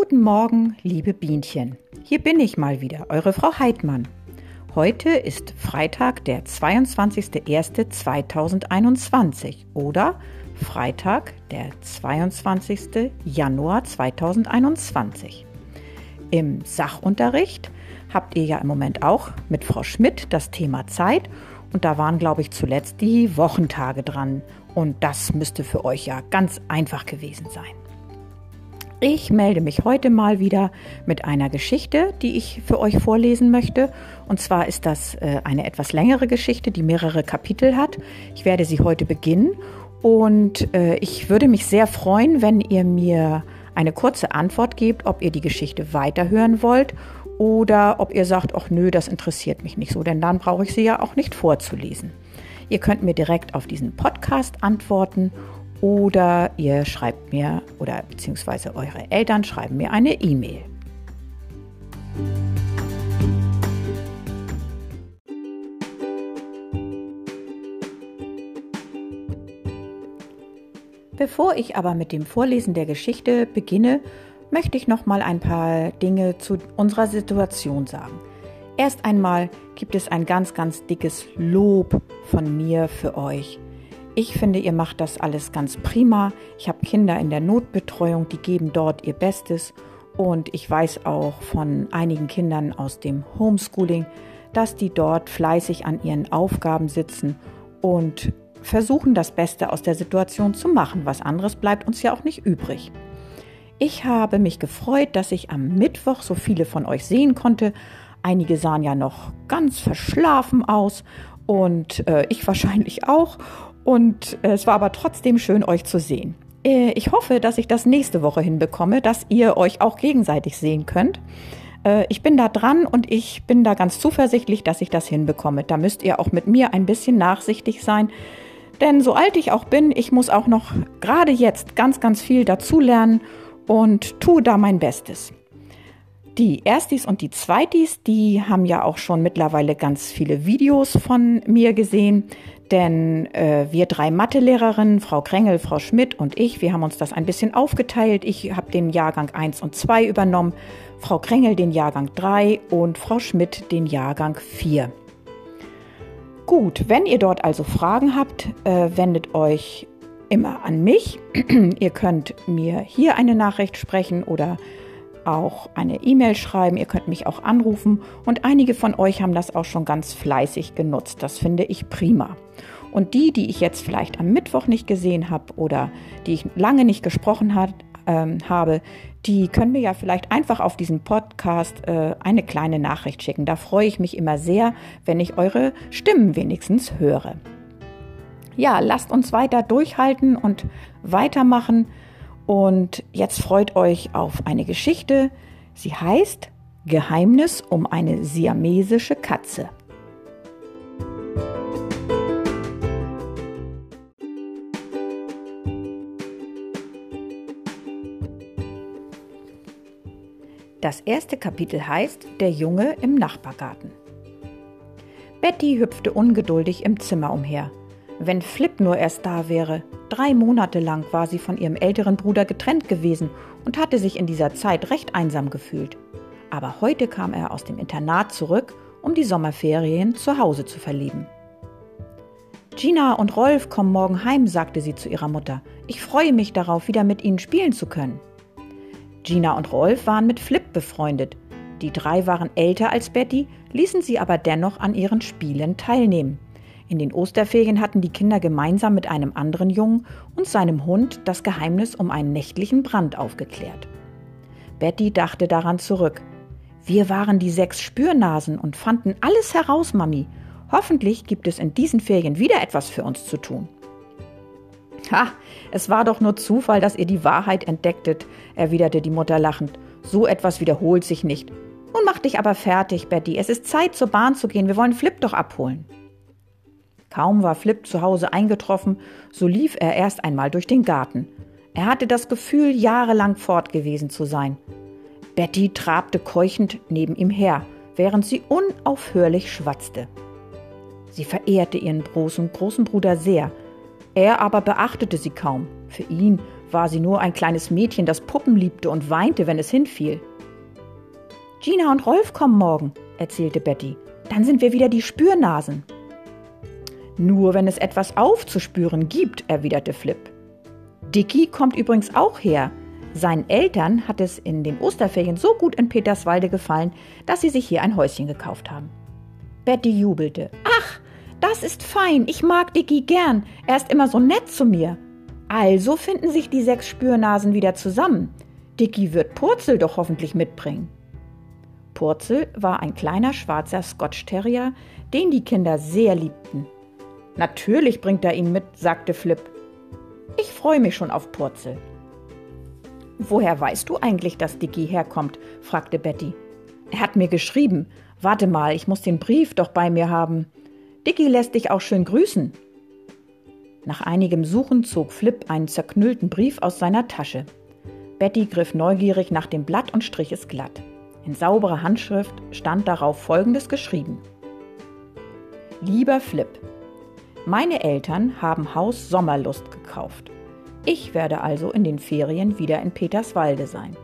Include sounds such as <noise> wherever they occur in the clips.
Guten Morgen, liebe Bienchen. Hier bin ich mal wieder, eure Frau Heidmann. Heute ist Freitag, der 22.01.2021 oder Freitag, der 22. Januar 2021. Im Sachunterricht habt ihr ja im Moment auch mit Frau Schmidt das Thema Zeit und da waren, glaube ich, zuletzt die Wochentage dran und das müsste für euch ja ganz einfach gewesen sein. Ich melde mich heute mal wieder mit einer Geschichte, die ich für euch vorlesen möchte. Und zwar ist das äh, eine etwas längere Geschichte, die mehrere Kapitel hat. Ich werde sie heute beginnen und äh, ich würde mich sehr freuen, wenn ihr mir eine kurze Antwort gebt, ob ihr die Geschichte weiterhören wollt oder ob ihr sagt, ach nö, das interessiert mich nicht so, denn dann brauche ich sie ja auch nicht vorzulesen. Ihr könnt mir direkt auf diesen Podcast antworten oder ihr schreibt mir oder beziehungsweise eure Eltern schreiben mir eine E-Mail. Bevor ich aber mit dem Vorlesen der Geschichte beginne, möchte ich noch mal ein paar Dinge zu unserer Situation sagen. Erst einmal gibt es ein ganz, ganz dickes Lob von mir für euch. Ich finde, ihr macht das alles ganz prima. Ich habe Kinder in der Notbetreuung, die geben dort ihr Bestes. Und ich weiß auch von einigen Kindern aus dem Homeschooling, dass die dort fleißig an ihren Aufgaben sitzen und versuchen, das Beste aus der Situation zu machen. Was anderes bleibt uns ja auch nicht übrig. Ich habe mich gefreut, dass ich am Mittwoch so viele von euch sehen konnte. Einige sahen ja noch ganz verschlafen aus und äh, ich <laughs> wahrscheinlich auch. Und äh, es war aber trotzdem schön, euch zu sehen. Äh, ich hoffe, dass ich das nächste Woche hinbekomme, dass ihr euch auch gegenseitig sehen könnt. Äh, ich bin da dran und ich bin da ganz zuversichtlich, dass ich das hinbekomme. Da müsst ihr auch mit mir ein bisschen nachsichtig sein. Denn so alt ich auch bin, ich muss auch noch gerade jetzt ganz, ganz viel dazulernen und tue da mein Bestes. Die Erstis und die Zweitis, die haben ja auch schon mittlerweile ganz viele Videos von mir gesehen. Denn äh, wir drei Mathelehrerinnen, Frau Krengel, Frau Schmidt und ich, wir haben uns das ein bisschen aufgeteilt. Ich habe den Jahrgang 1 und 2 übernommen, Frau Krengel den Jahrgang 3 und Frau Schmidt den Jahrgang 4. Gut, wenn ihr dort also Fragen habt, äh, wendet euch immer an mich. <clears throat> ihr könnt mir hier eine Nachricht sprechen oder auch eine E-Mail schreiben, ihr könnt mich auch anrufen und einige von euch haben das auch schon ganz fleißig genutzt. Das finde ich prima. Und die, die ich jetzt vielleicht am Mittwoch nicht gesehen habe oder die ich lange nicht gesprochen hat, ähm, habe, die können mir ja vielleicht einfach auf diesem Podcast äh, eine kleine Nachricht schicken. Da freue ich mich immer sehr, wenn ich eure Stimmen wenigstens höre. Ja, lasst uns weiter durchhalten und weitermachen. Und jetzt freut euch auf eine Geschichte. Sie heißt Geheimnis um eine siamesische Katze. Das erste Kapitel heißt Der Junge im Nachbargarten. Betty hüpfte ungeduldig im Zimmer umher. Wenn Flip nur erst da wäre. Drei Monate lang war sie von ihrem älteren Bruder getrennt gewesen und hatte sich in dieser Zeit recht einsam gefühlt. Aber heute kam er aus dem Internat zurück, um die Sommerferien zu Hause zu verleben. Gina und Rolf kommen morgen heim, sagte sie zu ihrer Mutter. Ich freue mich darauf, wieder mit ihnen spielen zu können. Gina und Rolf waren mit Flip befreundet. Die drei waren älter als Betty, ließen sie aber dennoch an ihren Spielen teilnehmen. In den Osterferien hatten die Kinder gemeinsam mit einem anderen Jungen und seinem Hund das Geheimnis um einen nächtlichen Brand aufgeklärt. Betty dachte daran zurück. Wir waren die sechs Spürnasen und fanden alles heraus, Mami. Hoffentlich gibt es in diesen Ferien wieder etwas für uns zu tun. Ha, es war doch nur Zufall, dass ihr die Wahrheit entdecktet, erwiderte die Mutter lachend. So etwas wiederholt sich nicht. Nun mach dich aber fertig, Betty. Es ist Zeit, zur Bahn zu gehen. Wir wollen Flip doch abholen. Kaum war Flip zu Hause eingetroffen, so lief er erst einmal durch den Garten. Er hatte das Gefühl, jahrelang fort gewesen zu sein. Betty trabte keuchend neben ihm her, während sie unaufhörlich schwatzte. Sie verehrte ihren großen, großen Bruder sehr, er aber beachtete sie kaum. Für ihn war sie nur ein kleines Mädchen, das Puppen liebte und weinte, wenn es hinfiel. Gina und Rolf kommen morgen, erzählte Betty. Dann sind wir wieder die Spürnasen. Nur wenn es etwas aufzuspüren gibt, erwiderte Flip. Dicky kommt übrigens auch her. Seinen Eltern hat es in den Osterferien so gut in Peterswalde gefallen, dass sie sich hier ein Häuschen gekauft haben. Betty jubelte. Ach, das ist fein. Ich mag Dicky gern. Er ist immer so nett zu mir. Also finden sich die sechs Spürnasen wieder zusammen. Dicky wird Purzel doch hoffentlich mitbringen. Purzel war ein kleiner schwarzer Scotch Terrier, den die Kinder sehr liebten. Natürlich bringt er ihn mit, sagte Flip. Ich freue mich schon auf Purzel. Woher weißt du eigentlich, dass Dicky herkommt? fragte Betty. Er hat mir geschrieben. Warte mal, ich muss den Brief doch bei mir haben. Dicky lässt dich auch schön grüßen. Nach einigem Suchen zog Flip einen zerknüllten Brief aus seiner Tasche. Betty griff neugierig nach dem Blatt und strich es glatt. In sauberer Handschrift stand darauf Folgendes geschrieben. Lieber Flip, meine Eltern haben Haus Sommerlust gekauft. Ich werde also in den Ferien wieder in Peterswalde sein.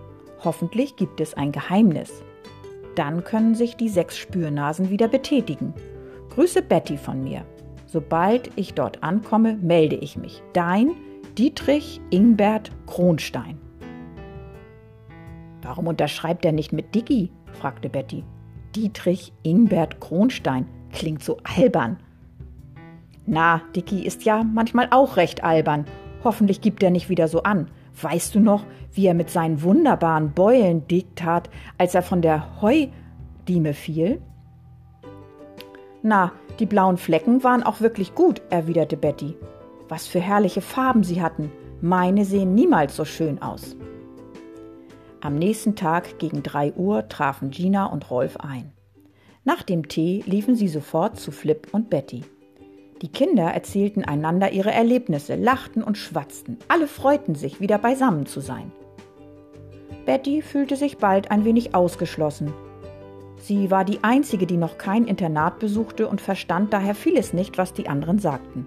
Hoffentlich gibt es ein Geheimnis. Dann können sich die sechs Spürnasen wieder betätigen. Grüße Betty von mir. Sobald ich dort ankomme, melde ich mich. Dein Dietrich Ingbert Kronstein. Warum unterschreibt er nicht mit Diggi? fragte Betty. Dietrich Ingbert Kronstein klingt so albern. Na, Dicky ist ja manchmal auch recht albern Hoffentlich gibt er nicht wieder so an. Weißt du noch, wie er mit seinen wunderbaren Beulen dick tat, als er von der Heudieme fiel? Na, die blauen Flecken waren auch wirklich gut, erwiderte Betty. Was für herrliche Farben sie hatten. Meine sehen niemals so schön aus. Am nächsten Tag gegen drei Uhr trafen Gina und Rolf ein. Nach dem Tee liefen sie sofort zu Flip und Betty. Die Kinder erzählten einander ihre Erlebnisse, lachten und schwatzten. Alle freuten sich, wieder beisammen zu sein. Betty fühlte sich bald ein wenig ausgeschlossen. Sie war die Einzige, die noch kein Internat besuchte und verstand daher vieles nicht, was die anderen sagten.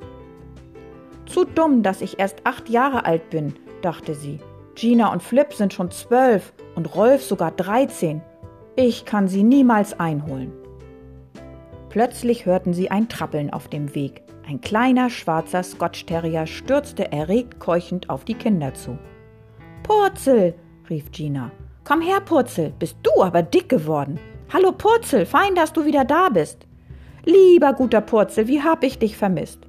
Zu dumm, dass ich erst acht Jahre alt bin, dachte sie. Gina und Flip sind schon zwölf und Rolf sogar dreizehn. Ich kann sie niemals einholen. Plötzlich hörten sie ein Trappeln auf dem Weg. Ein kleiner schwarzer Scotch Terrier stürzte erregt keuchend auf die Kinder zu. Purzel, rief Gina. Komm her, Purzel, bist du aber dick geworden. Hallo Purzel, fein, dass du wieder da bist. Lieber guter Purzel, wie hab ich dich vermisst?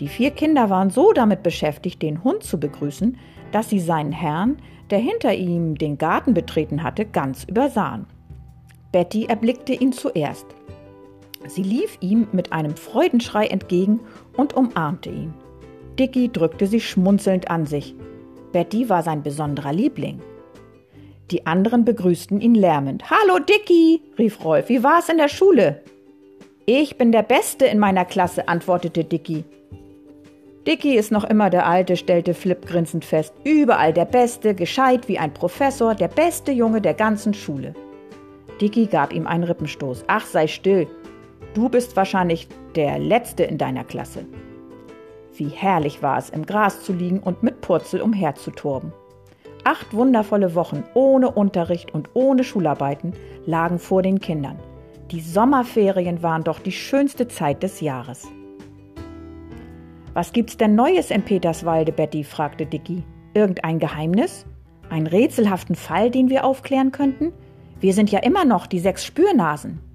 Die vier Kinder waren so damit beschäftigt, den Hund zu begrüßen, dass sie seinen Herrn, der hinter ihm den Garten betreten hatte, ganz übersahen. Betty erblickte ihn zuerst. Sie lief ihm mit einem Freudenschrei entgegen und umarmte ihn. Dicky drückte sie schmunzelnd an sich. Betty war sein besonderer Liebling. Die anderen begrüßten ihn lärmend. Hallo Dicky, rief Rolf, wie war's in der Schule? Ich bin der Beste in meiner Klasse, antwortete Dicky. Dicky ist noch immer der Alte, stellte Flip grinsend fest. Überall der Beste, gescheit wie ein Professor, der beste Junge der ganzen Schule. Dicky gab ihm einen Rippenstoß. Ach, sei still, Du bist wahrscheinlich der Letzte in deiner Klasse. Wie herrlich war es, im Gras zu liegen und mit Purzel umherzuturben. Acht wundervolle Wochen ohne Unterricht und ohne Schularbeiten lagen vor den Kindern. Die Sommerferien waren doch die schönste Zeit des Jahres. Was gibt's denn Neues in Peterswalde, Betty? fragte Dicky. Irgendein Geheimnis? Einen rätselhaften Fall, den wir aufklären könnten? Wir sind ja immer noch die sechs Spürnasen.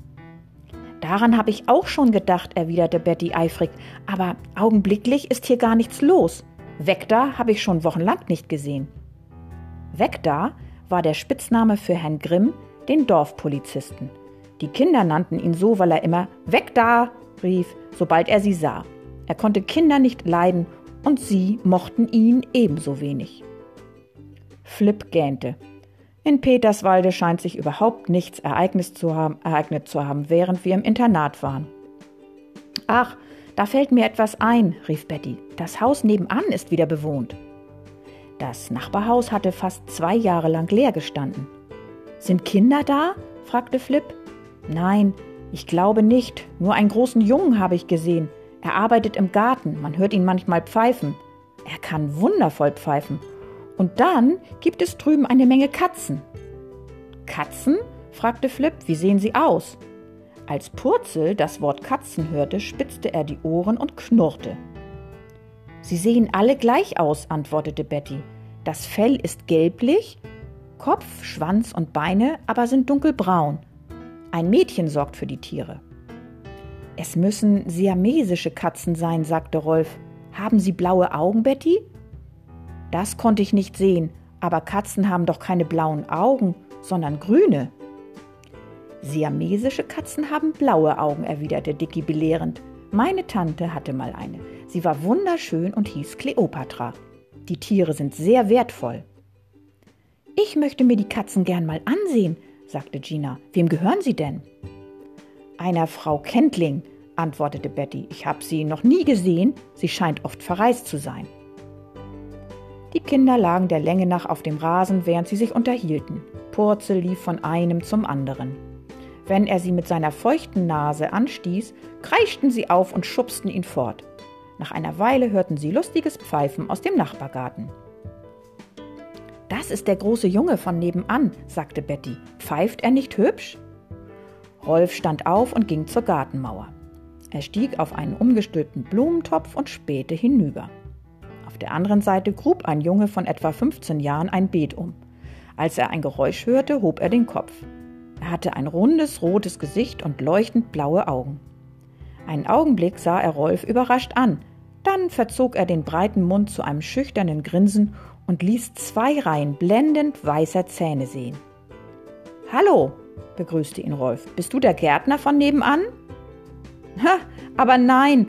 Daran habe ich auch schon gedacht, erwiderte Betty eifrig, aber augenblicklich ist hier gar nichts los. Weg da habe ich schon wochenlang nicht gesehen. Weg war der Spitzname für Herrn Grimm, den Dorfpolizisten. Die Kinder nannten ihn so, weil er immer Weg da rief, sobald er sie sah. Er konnte Kinder nicht leiden und sie mochten ihn ebenso wenig. Flip gähnte. In Peterswalde scheint sich überhaupt nichts ereignet zu, haben, ereignet zu haben, während wir im Internat waren. Ach, da fällt mir etwas ein, rief Betty. Das Haus nebenan ist wieder bewohnt. Das Nachbarhaus hatte fast zwei Jahre lang leer gestanden. Sind Kinder da? fragte Flip. Nein, ich glaube nicht. Nur einen großen Jungen habe ich gesehen. Er arbeitet im Garten. Man hört ihn manchmal pfeifen. Er kann wundervoll pfeifen Und dann gibt es drüben eine Menge Katzen. Katzen? fragte Flip, wie sehen sie aus? Als Purzel das Wort Katzen hörte, spitzte er die Ohren und knurrte. Sie sehen alle gleich aus, antwortete Betty. Das Fell ist gelblich, Kopf, Schwanz und Beine aber sind dunkelbraun. Ein Mädchen sorgt für die Tiere. Es müssen siamesische Katzen sein, sagte Rolf. Haben sie blaue Augen, Betty? Das konnte ich nicht sehen, aber Katzen haben doch keine blauen Augen, sondern grüne. Siamesische Katzen haben blaue Augen, erwiderte Dicky belehrend. Meine Tante hatte mal eine. Sie war wunderschön und hieß Kleopatra. Die Tiere sind sehr wertvoll. Ich möchte mir die Katzen gern mal ansehen, sagte Gina. Wem gehören sie denn? Einer Frau Kentling, antwortete Betty. Ich habe sie noch nie gesehen. Sie scheint oft verreist zu sein. Die Kinder lagen der Länge nach auf dem Rasen, während sie sich unterhielten. Purzel lief von einem zum anderen. Wenn er sie mit seiner feuchten Nase anstieß, kreischten sie auf und schubsten ihn fort. Nach einer Weile hörten sie lustiges Pfeifen aus dem Nachbargarten. Das ist der große Junge von nebenan, sagte Betty. Pfeift er nicht hübsch? Rolf stand auf und ging zur Gartenmauer. Er stieg auf einen umgestülpten Blumentopf und spähte hinüber. Der anderen Seite grub ein Junge von etwa 15 Jahren ein Beet um. Als er ein Geräusch hörte, hob er den Kopf. Er hatte ein rundes, rotes Gesicht und leuchtend blaue Augen. Einen Augenblick sah er Rolf überrascht an, dann verzog er den breiten Mund zu einem schüchternen Grinsen und ließ zwei Reihen blendend weißer Zähne sehen. Hallo, begrüßte ihn Rolf. Bist du der Gärtner von nebenan? Ha, aber nein,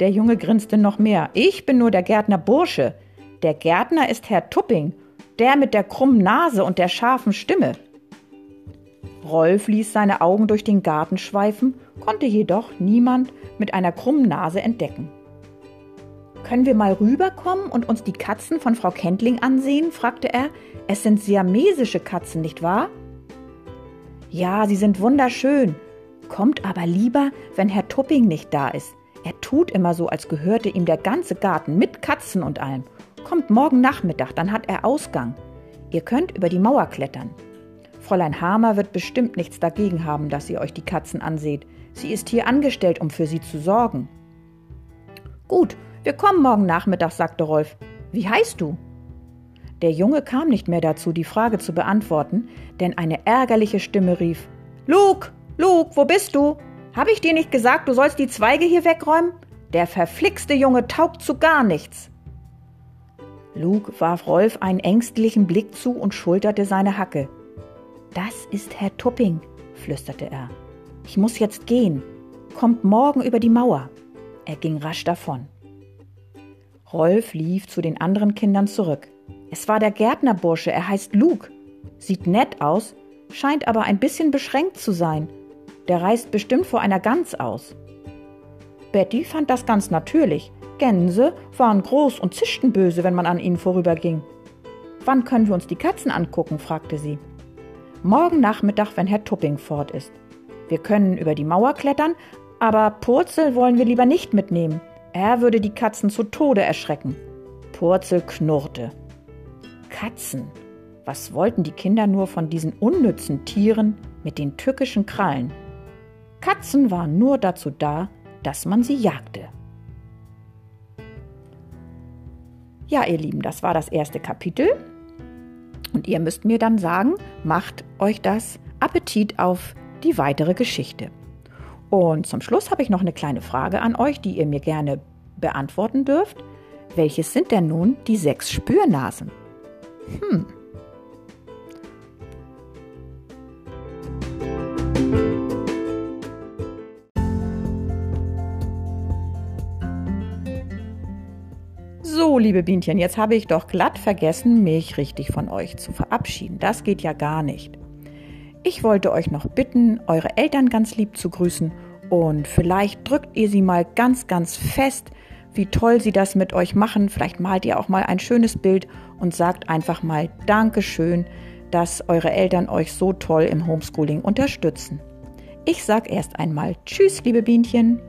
der Junge grinste noch mehr. Ich bin nur der Gärtner Bursche. Der Gärtner ist Herr Tupping, der mit der krummen Nase und der scharfen Stimme. Rolf ließ seine Augen durch den Garten schweifen, konnte jedoch niemand mit einer krummen Nase entdecken. Können wir mal rüberkommen und uns die Katzen von Frau Kentling ansehen? fragte er. Es sind siamesische Katzen, nicht wahr? Ja, sie sind wunderschön. Kommt aber lieber, wenn Herr Tupping nicht da ist. Er tut immer so, als gehörte ihm der ganze Garten mit Katzen und allem. Kommt morgen Nachmittag, dann hat er Ausgang. Ihr könnt über die Mauer klettern. Fräulein Hamer wird bestimmt nichts dagegen haben, dass ihr euch die Katzen anseht. Sie ist hier angestellt, um für sie zu sorgen. Gut, wir kommen morgen Nachmittag, sagte Rolf. Wie heißt du? Der Junge kam nicht mehr dazu, die Frage zu beantworten, denn eine ärgerliche Stimme rief: Luke, Luke, wo bist du? Hab ich dir nicht gesagt, du sollst die Zweige hier wegräumen? Der verflixte Junge taugt zu gar nichts. Luke warf Rolf einen ängstlichen Blick zu und schulterte seine Hacke. Das ist Herr Tupping, flüsterte er. Ich muss jetzt gehen. Kommt morgen über die Mauer. Er ging rasch davon. Rolf lief zu den anderen Kindern zurück. Es war der Gärtnerbursche, er heißt Luke. Sieht nett aus, scheint aber ein bisschen beschränkt zu sein. Der reist bestimmt vor einer Gans aus. Betty fand das ganz natürlich. Gänse waren groß und zischten böse, wenn man an ihnen vorüberging. Wann können wir uns die Katzen angucken? fragte sie. Morgen Nachmittag, wenn Herr Tupping fort ist. Wir können über die Mauer klettern, aber Purzel wollen wir lieber nicht mitnehmen. Er würde die Katzen zu Tode erschrecken. Purzel knurrte. Katzen. Was wollten die Kinder nur von diesen unnützen Tieren mit den tückischen Krallen? Katzen waren nur dazu da, dass man sie jagte. Ja, ihr Lieben, das war das erste Kapitel. Und ihr müsst mir dann sagen, macht euch das Appetit auf die weitere Geschichte. Und zum Schluss habe ich noch eine kleine Frage an euch, die ihr mir gerne beantworten dürft. Welches sind denn nun die sechs Spürnasen? Hm. Liebe Bienchen, jetzt habe ich doch glatt vergessen, mich richtig von euch zu verabschieden. Das geht ja gar nicht. Ich wollte euch noch bitten, eure Eltern ganz lieb zu grüßen und vielleicht drückt ihr sie mal ganz, ganz fest, wie toll sie das mit euch machen. Vielleicht malt ihr auch mal ein schönes Bild und sagt einfach mal Dankeschön, dass eure Eltern euch so toll im Homeschooling unterstützen. Ich sage erst einmal Tschüss, liebe Bienchen.